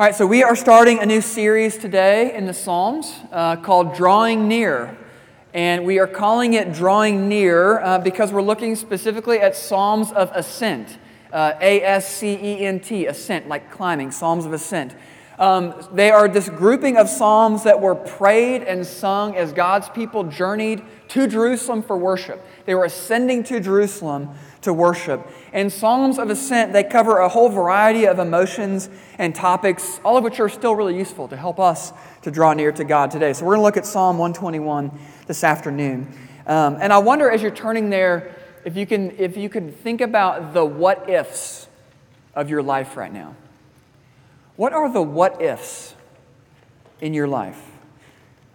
All right, so we are starting a new series today in the Psalms uh, called Drawing Near. And we are calling it Drawing Near uh, because we're looking specifically at Psalms of Ascent. Uh, A S C E N T, ascent, like climbing, Psalms of Ascent. Um, they are this grouping of psalms that were prayed and sung as God's people journeyed to Jerusalem for worship. They were ascending to Jerusalem to worship. And Psalms of Ascent, they cover a whole variety of emotions and topics, all of which are still really useful to help us to draw near to God today. So we're going to look at Psalm 121 this afternoon. Um, and I wonder as you're turning there, if you can, if you can think about the what ifs of your life right now. What are the what ifs in your life?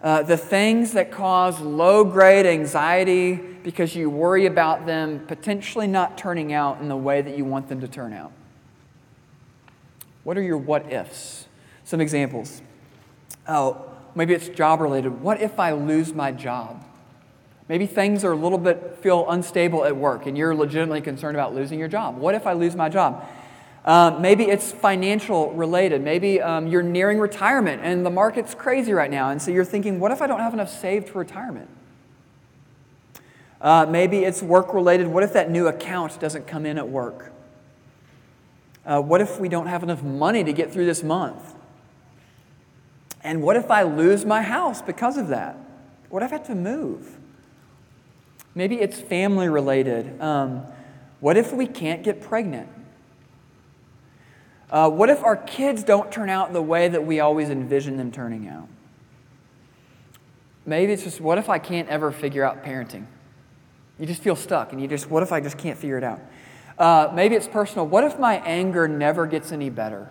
Uh, the things that cause low grade anxiety because you worry about them potentially not turning out in the way that you want them to turn out. What are your what ifs? Some examples. Oh, maybe it's job related. What if I lose my job? Maybe things are a little bit feel unstable at work and you're legitimately concerned about losing your job. What if I lose my job? Um, maybe it's financial related. Maybe um, you're nearing retirement and the market's crazy right now. And so you're thinking, what if I don't have enough saved for retirement? Uh, maybe it's work related. What if that new account doesn't come in at work? Uh, what if we don't have enough money to get through this month? And what if I lose my house because of that? What if I have to move? Maybe it's family related. Um, what if we can't get pregnant? Uh, what if our kids don't turn out the way that we always envision them turning out? Maybe it's just, what if I can't ever figure out parenting? You just feel stuck, and you just, what if I just can't figure it out? Uh, maybe it's personal. What if my anger never gets any better?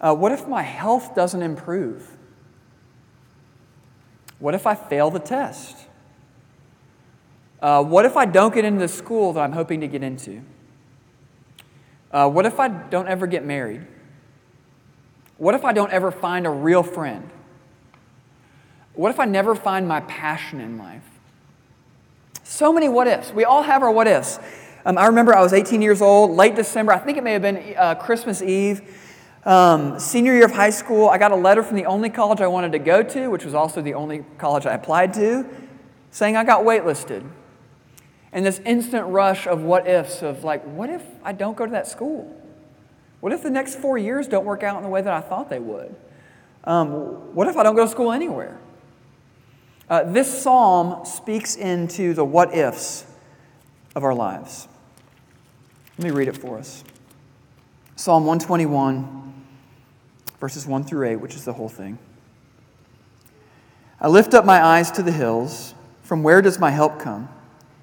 Uh, what if my health doesn't improve? What if I fail the test? Uh, what if I don't get into the school that I'm hoping to get into? Uh, what if I don't ever get married? What if I don't ever find a real friend? What if I never find my passion in life? So many what ifs. We all have our what ifs. Um, I remember I was 18 years old, late December. I think it may have been uh, Christmas Eve. Um, senior year of high school, I got a letter from the only college I wanted to go to, which was also the only college I applied to, saying I got waitlisted. And this instant rush of what ifs of like, what if I don't go to that school? What if the next four years don't work out in the way that I thought they would? Um, what if I don't go to school anywhere? Uh, this psalm speaks into the what ifs of our lives. Let me read it for us Psalm 121, verses 1 through 8, which is the whole thing. I lift up my eyes to the hills. From where does my help come?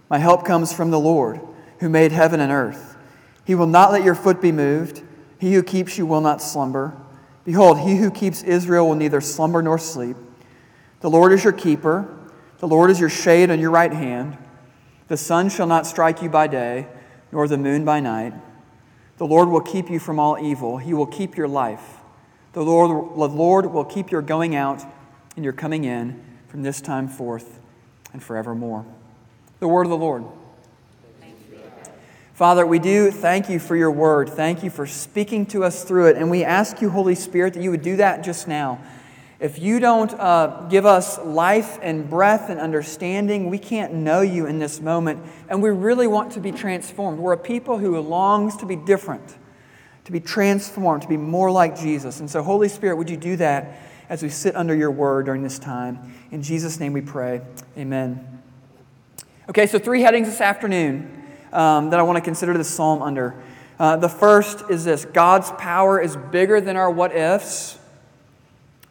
My help comes from the Lord, who made heaven and earth. He will not let your foot be moved. He who keeps you will not slumber. Behold, he who keeps Israel will neither slumber nor sleep. The Lord is your keeper. The Lord is your shade on your right hand. The sun shall not strike you by day, nor the moon by night. The Lord will keep you from all evil. He will keep your life. The Lord, the Lord will keep your going out and your coming in from this time forth and forevermore. The word of the Lord. Father, we do thank you for your word. Thank you for speaking to us through it. And we ask you, Holy Spirit, that you would do that just now. If you don't uh, give us life and breath and understanding, we can't know you in this moment. And we really want to be transformed. We're a people who longs to be different, to be transformed, to be more like Jesus. And so, Holy Spirit, would you do that as we sit under your word during this time? In Jesus' name we pray. Amen. Okay, so three headings this afternoon um, that I want to consider this psalm under. Uh, the first is this God's power is bigger than our what ifs.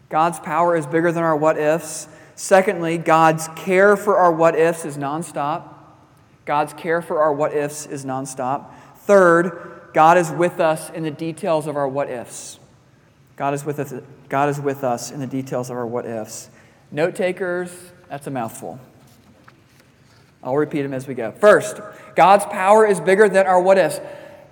God's power is bigger than our what ifs. Secondly, God's care for our what ifs is nonstop. God's care for our what ifs is nonstop. Third, God is with us in the details of our what ifs. God is with us, God is with us in the details of our what ifs. Note takers, that's a mouthful. I'll repeat them as we go. First, God's power is bigger than our what ifs.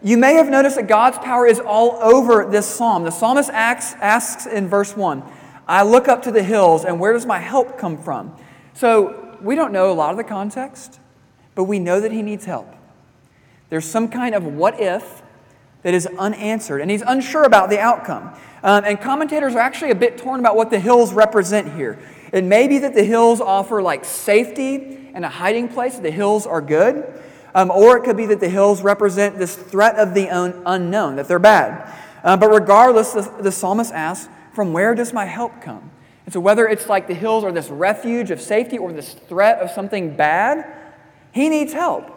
You may have noticed that God's power is all over this psalm. The psalmist asks, asks in verse 1 I look up to the hills, and where does my help come from? So we don't know a lot of the context, but we know that he needs help. There's some kind of what if that is unanswered, and he's unsure about the outcome. Um, and commentators are actually a bit torn about what the hills represent here. It may be that the hills offer like safety and a hiding place, the hills are good. Um, or it could be that the hills represent this threat of the un- unknown, that they're bad. Uh, but regardless, the, the psalmist asks, From where does my help come? And so, whether it's like the hills are this refuge of safety or this threat of something bad, he needs help.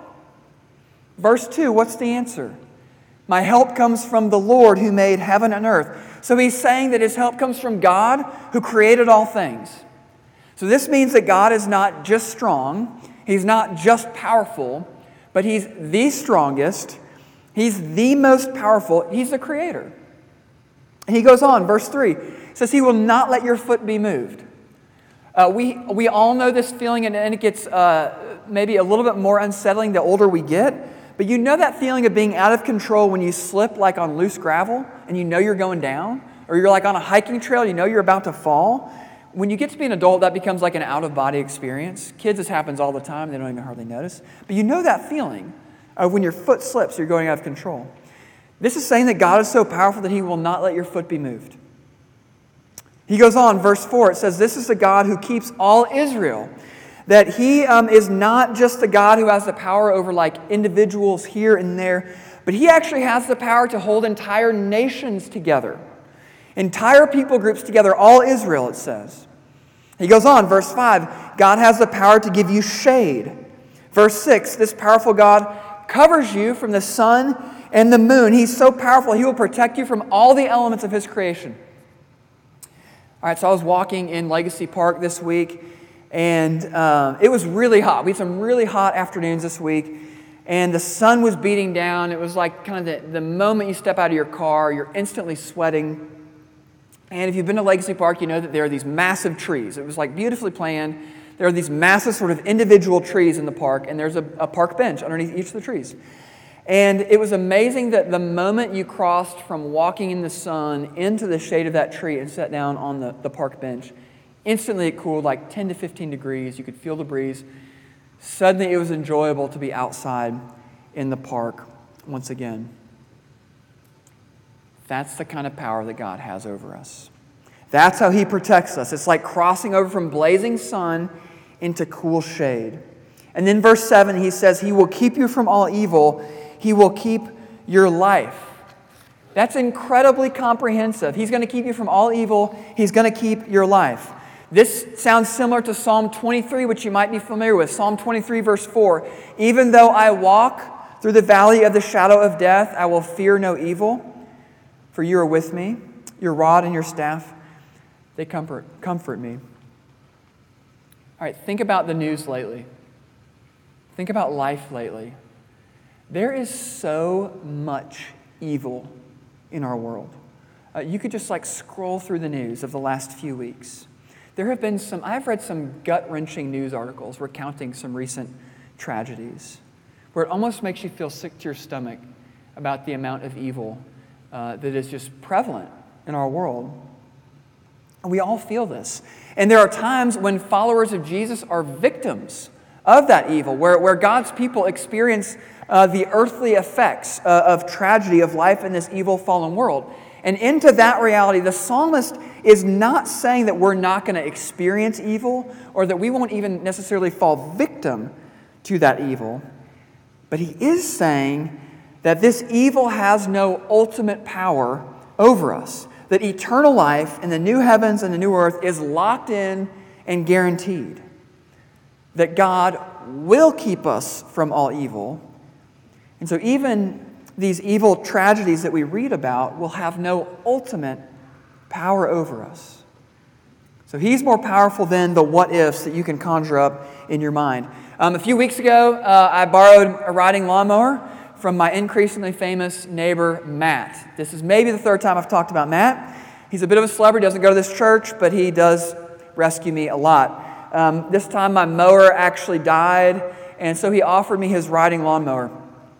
Verse 2, what's the answer? My help comes from the Lord who made heaven and earth. So he's saying that his help comes from God who created all things. So this means that God is not just strong, he's not just powerful, but he's the strongest, he's the most powerful, he's the creator. And he goes on, verse 3 says, He will not let your foot be moved. Uh, we, we all know this feeling, and, and it gets uh, maybe a little bit more unsettling the older we get. But you know that feeling of being out of control when you slip like on loose gravel and you know you're going down? Or you're like on a hiking trail, you know you're about to fall? When you get to be an adult, that becomes like an out of body experience. Kids, this happens all the time, they don't even hardly notice. But you know that feeling of when your foot slips, you're going out of control. This is saying that God is so powerful that He will not let your foot be moved. He goes on, verse 4, it says, This is the God who keeps all Israel. That He um, is not just the God who has the power over like individuals here and there, but He actually has the power to hold entire nations together. Entire people groups together, all Israel, it says. He goes on, verse 5 God has the power to give you shade. Verse 6 this powerful God covers you from the sun and the moon. He's so powerful, He will protect you from all the elements of His creation. All right, so I was walking in Legacy Park this week, and uh, it was really hot. We had some really hot afternoons this week, and the sun was beating down. It was like kind of the, the moment you step out of your car, you're instantly sweating. And if you've been to Legacy Park, you know that there are these massive trees. It was like beautifully planned. There are these massive sort of individual trees in the park, and there's a, a park bench underneath each of the trees. And it was amazing that the moment you crossed from walking in the sun into the shade of that tree and sat down on the, the park bench, instantly it cooled like 10 to 15 degrees. You could feel the breeze. Suddenly it was enjoyable to be outside in the park once again. That's the kind of power that God has over us. That's how He protects us. It's like crossing over from blazing sun into cool shade. And then, verse 7, He says, He will keep you from all evil, He will keep your life. That's incredibly comprehensive. He's going to keep you from all evil, He's going to keep your life. This sounds similar to Psalm 23, which you might be familiar with. Psalm 23, verse 4 Even though I walk through the valley of the shadow of death, I will fear no evil for you are with me. Your rod and your staff, they comfort, comfort me. All right, think about the news lately. Think about life lately. There is so much evil in our world. Uh, you could just like scroll through the news of the last few weeks. There have been some, I've read some gut wrenching news articles recounting some recent tragedies where it almost makes you feel sick to your stomach about the amount of evil uh, that is just prevalent in our world. We all feel this. And there are times when followers of Jesus are victims of that evil, where, where God's people experience uh, the earthly effects uh, of tragedy of life in this evil, fallen world. And into that reality, the psalmist is not saying that we're not going to experience evil or that we won't even necessarily fall victim to that evil. But he is saying that this evil has no ultimate power over us, that eternal life in the new heavens and the new earth is locked in and guaranteed, that God will keep us from all evil. And so, even these evil tragedies that we read about will have no ultimate power over us. So, He's more powerful than the what ifs that you can conjure up in your mind. Um, a few weeks ago, uh, I borrowed a riding lawnmower from my increasingly famous neighbor, Matt. This is maybe the third time I've talked about Matt. He's a bit of a celebrity, doesn't go to this church, but he does rescue me a lot. Um, this time my mower actually died, and so he offered me his riding lawnmower.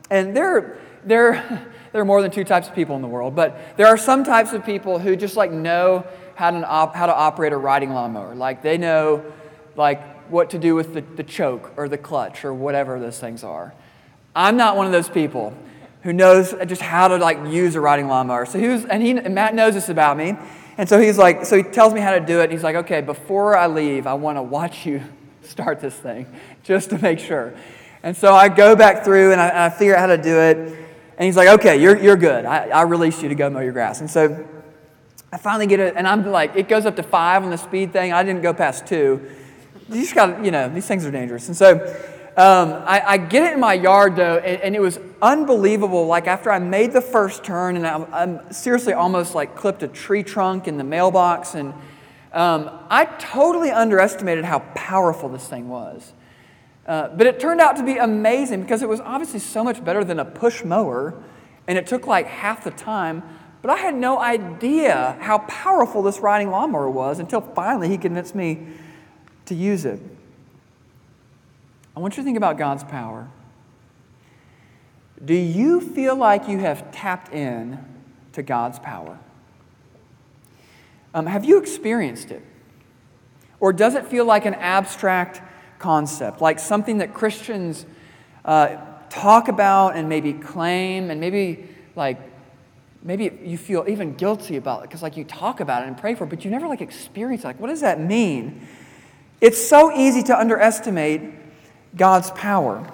And there, there, there are more than two types of people in the world, but there are some types of people who just like know how to, op- how to operate a riding lawnmower. Like they know like what to do with the, the choke or the clutch or whatever those things are. I'm not one of those people who knows just how to like use a riding lawnmower. So he was, and he and Matt knows this about me. And so he's like, so he tells me how to do it. He's like, okay, before I leave, I want to watch you start this thing just to make sure. And so I go back through and I, I figure out how to do it. And he's like, okay, you're, you're good. I, I release you to go mow your grass. And so I finally get it, and I'm like, it goes up to five on the speed thing. I didn't go past two. You just got you know, these things are dangerous. And so um, I, I, get it in my yard, though, and, and, it was unbelievable. Like, after I made the first turn, and I, am seriously almost like clipped a tree trunk in the mailbox, and um, I totally underestimated how powerful this thing was. Uh, but it turned out to be amazing because it was obviously so much better than a push mower, and it took like half the time. But I had no idea how powerful this riding lawnmower was until finally he convinced me to use it. I want you to think about God's power. Do you feel like you have tapped in to God's power? Um, have you experienced it? Or does it feel like an abstract concept, like something that Christians uh, talk about and maybe claim, and maybe like maybe you feel even guilty about it because like you talk about it and pray for it, but you never like experience it. Like, what does that mean? It's so easy to underestimate God's power.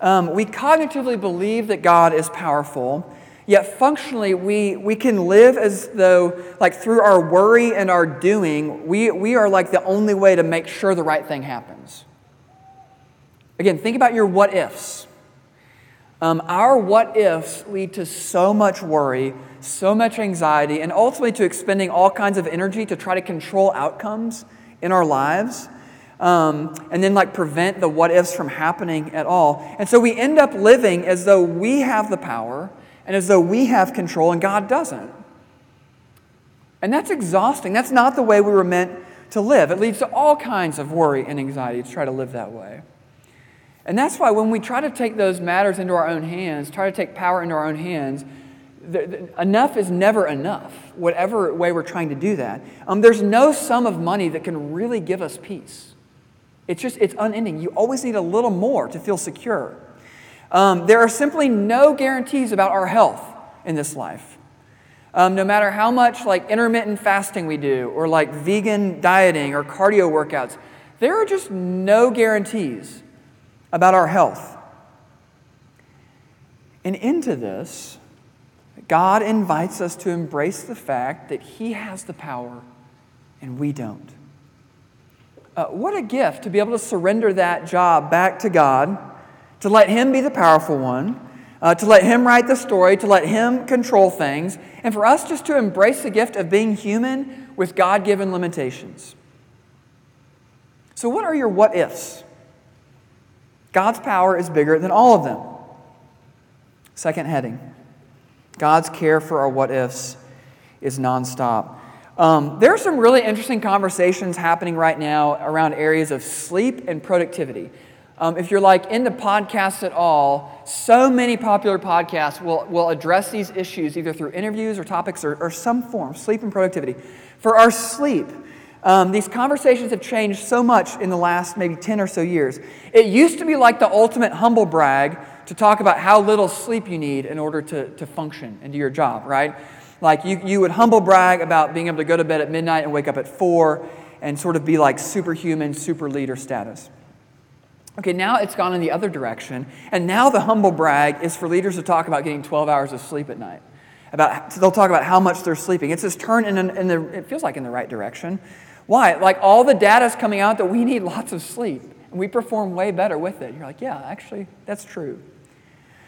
Um, we cognitively believe that God is powerful, yet functionally we, we can live as though, like through our worry and our doing, we, we are like the only way to make sure the right thing happens. Again, think about your what ifs. Um, our what ifs lead to so much worry, so much anxiety, and ultimately to expending all kinds of energy to try to control outcomes in our lives. Um, and then, like, prevent the what ifs from happening at all. And so we end up living as though we have the power and as though we have control and God doesn't. And that's exhausting. That's not the way we were meant to live. It leads to all kinds of worry and anxiety to try to live that way. And that's why when we try to take those matters into our own hands, try to take power into our own hands, the, the, enough is never enough, whatever way we're trying to do that. Um, there's no sum of money that can really give us peace. It's just, it's unending. You always need a little more to feel secure. Um, there are simply no guarantees about our health in this life. Um, no matter how much like intermittent fasting we do, or like vegan dieting or cardio workouts, there are just no guarantees about our health. And into this, God invites us to embrace the fact that He has the power and we don't. Uh, what a gift to be able to surrender that job back to God, to let Him be the powerful one, uh, to let Him write the story, to let Him control things, and for us just to embrace the gift of being human with God given limitations. So, what are your what ifs? God's power is bigger than all of them. Second heading God's care for our what ifs is nonstop. Um, there are some really interesting conversations happening right now around areas of sleep and productivity. Um, if you're like into podcasts at all, so many popular podcasts will, will address these issues either through interviews or topics or, or some form, sleep and productivity. For our sleep, um, these conversations have changed so much in the last maybe 10 or so years. It used to be like the ultimate humble brag to talk about how little sleep you need in order to, to function and do your job, right? Like you, you would humble brag about being able to go to bed at midnight and wake up at 4 and sort of be like superhuman, super leader status. Okay, now it's gone in the other direction, and now the humble brag is for leaders to talk about getting 12 hours of sleep at night. About, they'll talk about how much they're sleeping. It's this turn in, in the, it feels like in the right direction. Why? Like all the data is coming out that we need lots of sleep. And we perform way better with it. You're like, yeah, actually, that's true.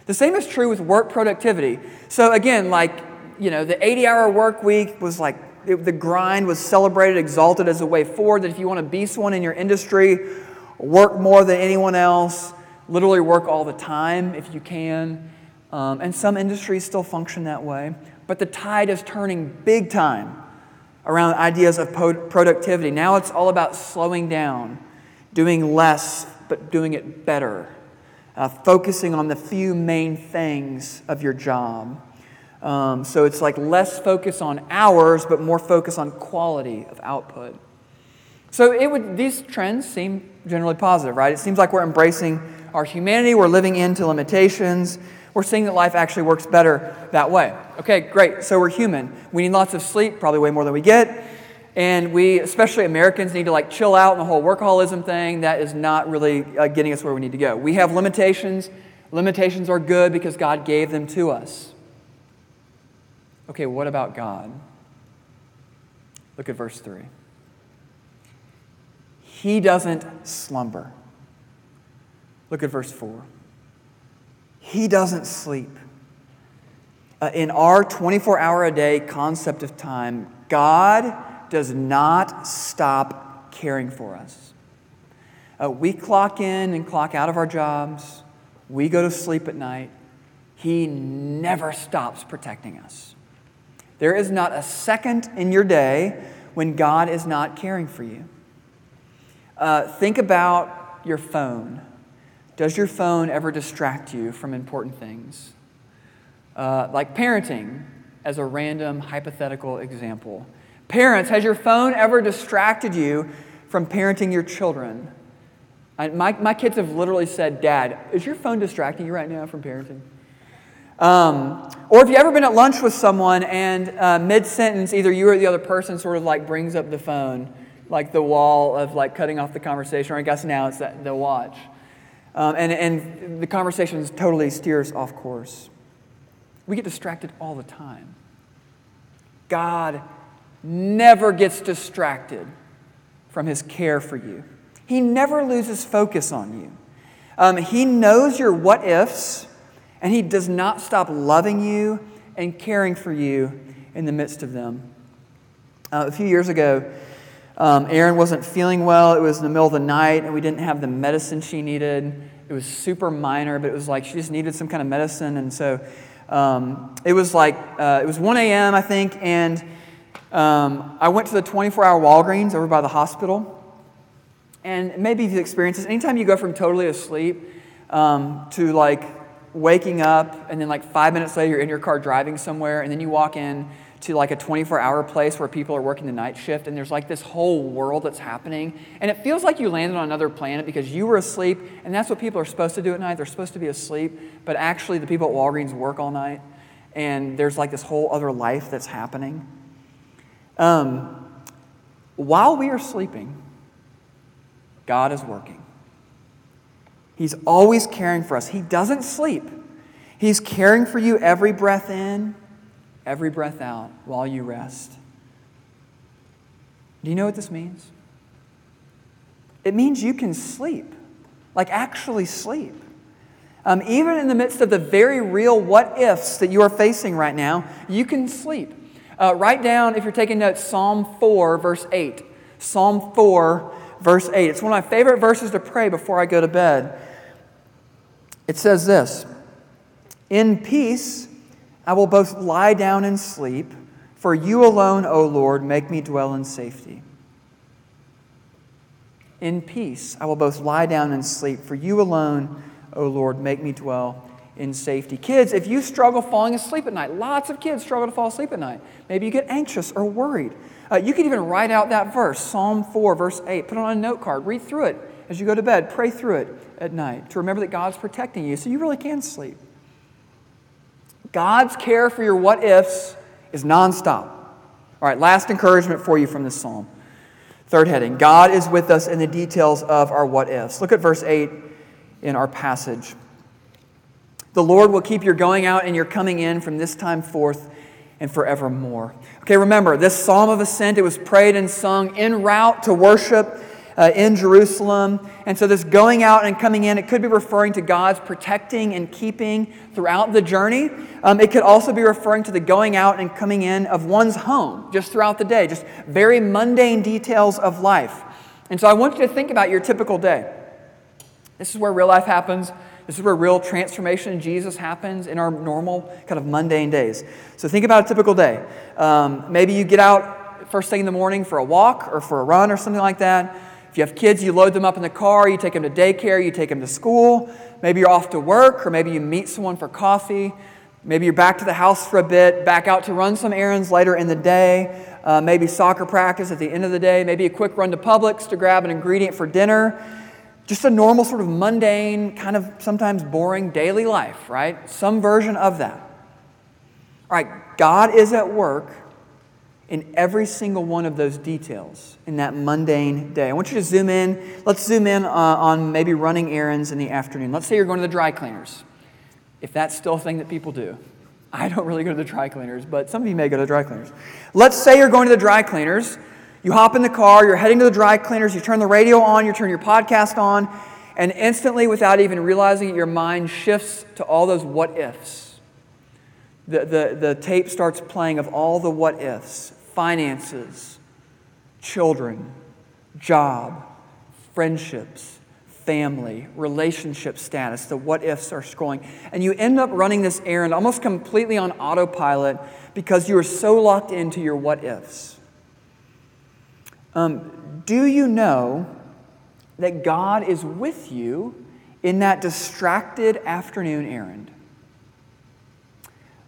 The same is true with work productivity. So again, like, you know, the 80 hour work week was like, it, the grind was celebrated, exalted as a way forward. That if you want to be someone in your industry, work more than anyone else, literally work all the time if you can. Um, and some industries still function that way. But the tide is turning big time around ideas of productivity. Now it's all about slowing down, doing less, but doing it better, uh, focusing on the few main things of your job. Um, so it's like less focus on hours, but more focus on quality of output. So it would, these trends seem generally positive, right? It seems like we're embracing our humanity, we're living into limitations, We're seeing that life actually works better that way. Okay, great. So we're human. We need lots of sleep, probably way more than we get. And we, especially Americans, need to like chill out in the whole workaholism thing. That is not really uh, getting us where we need to go. We have limitations. Limitations are good because God gave them to us. Okay, what about God? Look at verse 3. He doesn't slumber. Look at verse 4. He doesn't sleep. Uh, in our 24 hour a day concept of time, God does not stop caring for us. Uh, we clock in and clock out of our jobs, we go to sleep at night. He never stops protecting us. There is not a second in your day when God is not caring for you. Uh, think about your phone. Does your phone ever distract you from important things? Uh, like parenting, as a random hypothetical example. Parents, has your phone ever distracted you from parenting your children? I, my, my kids have literally said, Dad, is your phone distracting you right now from parenting? Um, or if you've ever been at lunch with someone and uh, mid sentence, either you or the other person sort of like brings up the phone, like the wall of like cutting off the conversation, or I guess now it's the, watch. Um, and, and the conversation totally steers off course. We get distracted all the time. God never gets distracted from his care for you, he never loses focus on you. Um, he knows your what ifs, and he does not stop loving you and caring for you in the midst of them. Uh, a few years ago, um, Erin wasn't feeling well. It was in the middle of the night, and we didn't have the medicine she needed. It was super minor, but it was like she just needed some kind of medicine. And so um, it was like, uh, it was 1 a.m., I think, and um, I went to the 24 hour Walgreens over by the hospital. And maybe you've experienced this. Anytime you go from totally asleep um, to like waking up, and then like five minutes later, you're in your car driving somewhere, and then you walk in to like a 24 hour place where people are working the night shift and there's like this whole world that's happening. And it feels like you landed on another planet because you were asleep and that's what people are supposed to do at night. They're supposed to be asleep, but actually the people at Walgreens work all night and there's like this whole other life that's happening. Um, while we are sleeping, God is working. He's always caring for us. He doesn't sleep. He's caring for you every breath in every breath out while you rest. Do you know what this means? It means you can sleep, like actually sleep. Um, even in the midst of the very real what ifs that you are facing right now, you can sleep. Uh, write down, if you're taking notes, Psalm 4, verse 8. Psalm 4, verse 8. It's one of my favorite verses to pray before I go to bed. It says this In peace, I will both lie down and sleep, for you alone, O Lord, make me dwell in safety. In peace, I will both lie down and sleep, for you alone, O Lord, make me dwell in safety. Kids, if you struggle falling asleep at night, lots of kids struggle to fall asleep at night. Maybe you get anxious or worried. Uh, you could even write out that verse, Psalm 4, verse 8, put it on a note card, read through it as you go to bed, pray through it at night to remember that God's protecting you so you really can sleep. God's care for your what ifs is nonstop. All right, last encouragement for you from this psalm. Third heading God is with us in the details of our what ifs. Look at verse 8 in our passage. The Lord will keep your going out and your coming in from this time forth and forevermore. Okay, remember, this psalm of ascent, it was prayed and sung en route to worship uh, in Jerusalem. And so, this going out and coming in, it could be referring to God's protecting and keeping throughout the journey. Um, it could also be referring to the going out and coming in of one's home just throughout the day, just very mundane details of life. And so, I want you to think about your typical day. This is where real life happens. This is where real transformation in Jesus happens in our normal, kind of mundane days. So think about a typical day. Um, maybe you get out first thing in the morning for a walk or for a run or something like that. If you have kids, you load them up in the car, you take them to daycare, you take them to school. Maybe you're off to work, or maybe you meet someone for coffee. Maybe you're back to the house for a bit, back out to run some errands later in the day. Uh, maybe soccer practice at the end of the day. Maybe a quick run to Publix to grab an ingredient for dinner. just a normal, sort of mundane, kind of sometimes boring daily life, right? Some version of that. All right, God is at work in every single one of those details in that mundane day. I want you to zoom in. Let's zoom in uh, on maybe running errands in the afternoon. Let's say you're going to the dry cleaners, if that's still a thing that people do. I don't really go to the dry cleaners, but some of you may go to the dry cleaners. Let's say you're going to the dry cleaners. You hop in the car, you're heading to the dry cleaners, you turn the radio on, you turn your podcast on, and instantly, without even realizing it, your mind shifts to all those what ifs. The, the, the tape starts playing of all the what ifs finances, children, job, friendships, family, relationship status, the what ifs are scrolling. And you end up running this errand almost completely on autopilot because you are so locked into your what ifs. Um, do you know that God is with you in that distracted afternoon errand?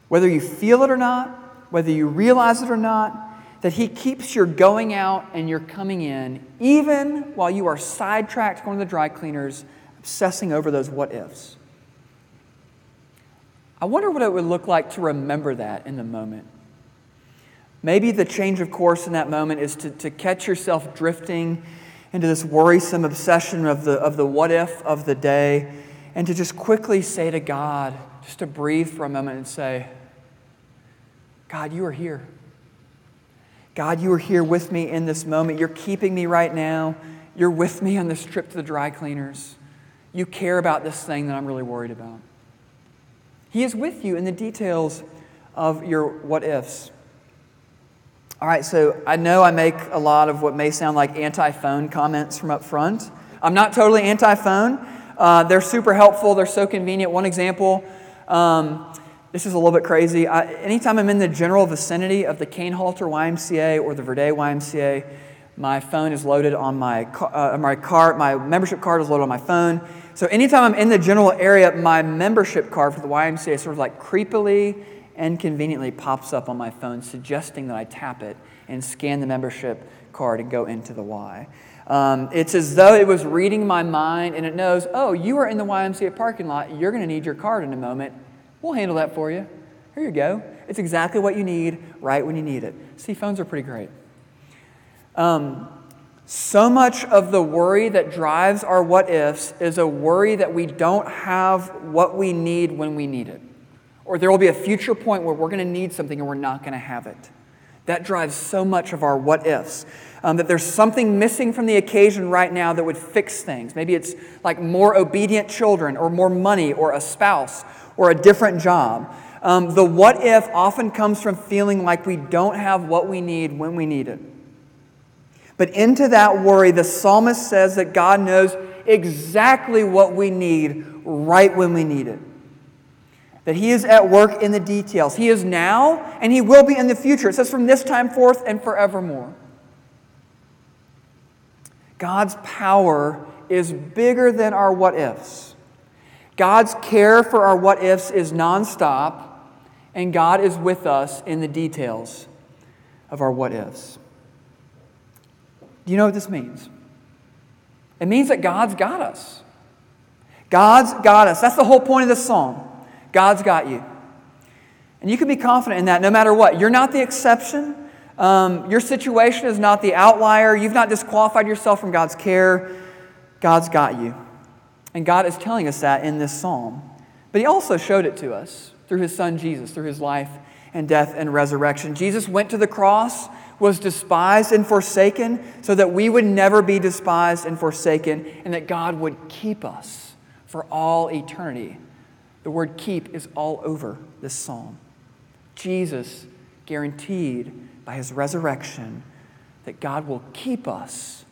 Whether you feel it or not, whether you realize it or not, that He keeps your going out and your coming in, even while you are sidetracked going to the dry cleaners, obsessing over those what ifs. I wonder what it would look like to remember that in the moment. Maybe the change of course in that moment is to, to catch yourself drifting into this worrisome obsession of the, of the what if of the day and to just quickly say to God, just to breathe for a moment and say, God, you are here. God, you are here with me in this moment. You're keeping me right now. You're with me on this trip to the dry cleaners. You care about this thing that I'm really worried about. He is with you in the details of your what ifs. All right, so I know I make a lot of what may sound like anti phone comments from up front. I'm not totally anti phone. Uh, they're super helpful, they're so convenient. One example um, this is a little bit crazy. I, anytime I'm in the general vicinity of the Kanehalter YMCA or the Verde YMCA, my phone is loaded on my, uh, my card, my membership card is loaded on my phone. So anytime I'm in the general area, my membership card for the YMCA sort of like creepily and conveniently pops up on my phone, suggesting that I tap it and scan the membership card and go into the Y. Um, it's as though it was reading my mind and it knows, oh, you are in the YMCA parking lot. You're going to need your card in a moment. We'll handle that for you. Here you go. It's exactly what you need right when you need it. See, phones are pretty great. Um, so much of the worry that drives our what ifs is a worry that we don't have what we need when we need it or there will be a future point where we're going to need something and we're not going to have it. That drives so much of our what ifs. Um, that there's something missing from the occasion right now that would fix things. Maybe it's like more obedient children, or more money, or a spouse, or a different job. Um, the what if often comes from feeling like we don't have what we need when we need it. But into that worry, the psalmist says that God knows exactly what we need right when we need it that He is at work in the details. He is now, and He will be in the future. It says, from this time forth and forevermore. God's power is bigger than our what ifs. God's care for our what ifs is nonstop, and God is with us in the details of our what ifs. Do you know what this means? It means that God's got us. God's got us. That's the whole point of this song. God's got you. And you can be confident in that no matter what. You're not the exception. Um, your situation is not the outlier. You've not disqualified yourself from God's care. God's got you. And God is telling us that in this psalm. But He also showed it to us through His Son Jesus, through His life and death and resurrection. Jesus went to the cross, was despised and forsaken, so that we would never be despised and forsaken, and that God would keep us for all eternity the word keep is all over this psalm. Jesus guaranteed by his resurrection that God will keep us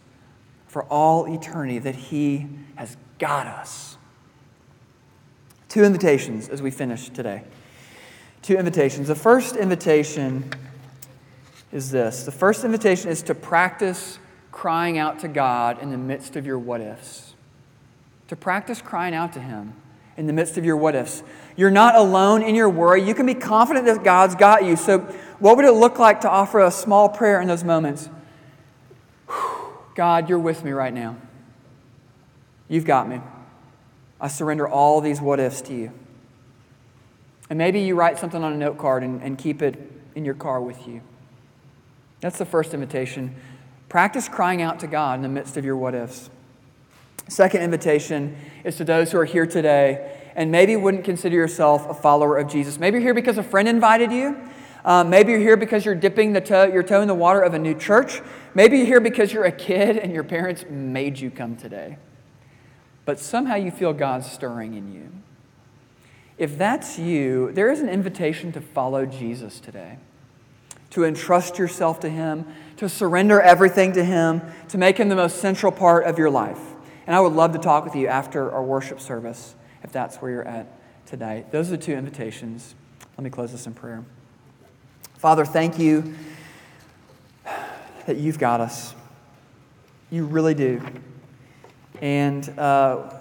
for all eternity, that he has got us. Two invitations as we finish today. Two invitations. The first invitation is this the first invitation is to practice crying out to God in the midst of your what ifs. To practice crying out to Him in the midst of your what ifs. You're not alone in your worry. You can be confident that God's got you. So, what would it look like to offer a small prayer in those moments? God, you're with me right now. You've got me. I surrender all these what ifs to you. And maybe you write something on a note card and, and keep it in your car with you. That's the first invitation. Practice crying out to God in the midst of your what ifs. Second invitation is to those who are here today and maybe wouldn't consider yourself a follower of Jesus. Maybe you're here because a friend invited you. Um, maybe you're here because you're dipping the toe, your toe in the water of a new church. Maybe you're here because you're a kid and your parents made you come today. But somehow you feel God stirring in you. If that's you, there is an invitation to follow Jesus today, to entrust yourself to Him, to surrender everything to Him, to make Him the most central part of your life. And I would love to talk with you after our worship service if that's where you're at today. Those are the two invitations. Let me close this in prayer. Father, thank you that you've got us. You really do. And uh,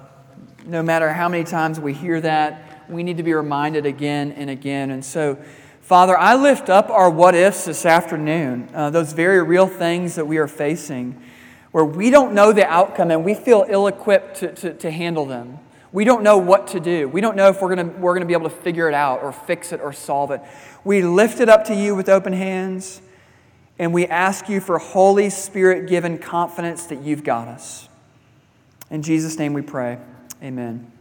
no matter how many times we hear that, we need to be reminded again and again. And so, Father, I lift up our what ifs this afternoon, uh, those very real things that we are facing, where we don't know the outcome and we feel ill equipped to, to, to handle them. We don't know what to do. We don't know if we're going we're to be able to figure it out or fix it or solve it. We lift it up to you with open hands and we ask you for Holy Spirit given confidence that you've got us. In Jesus' name we pray. Amen.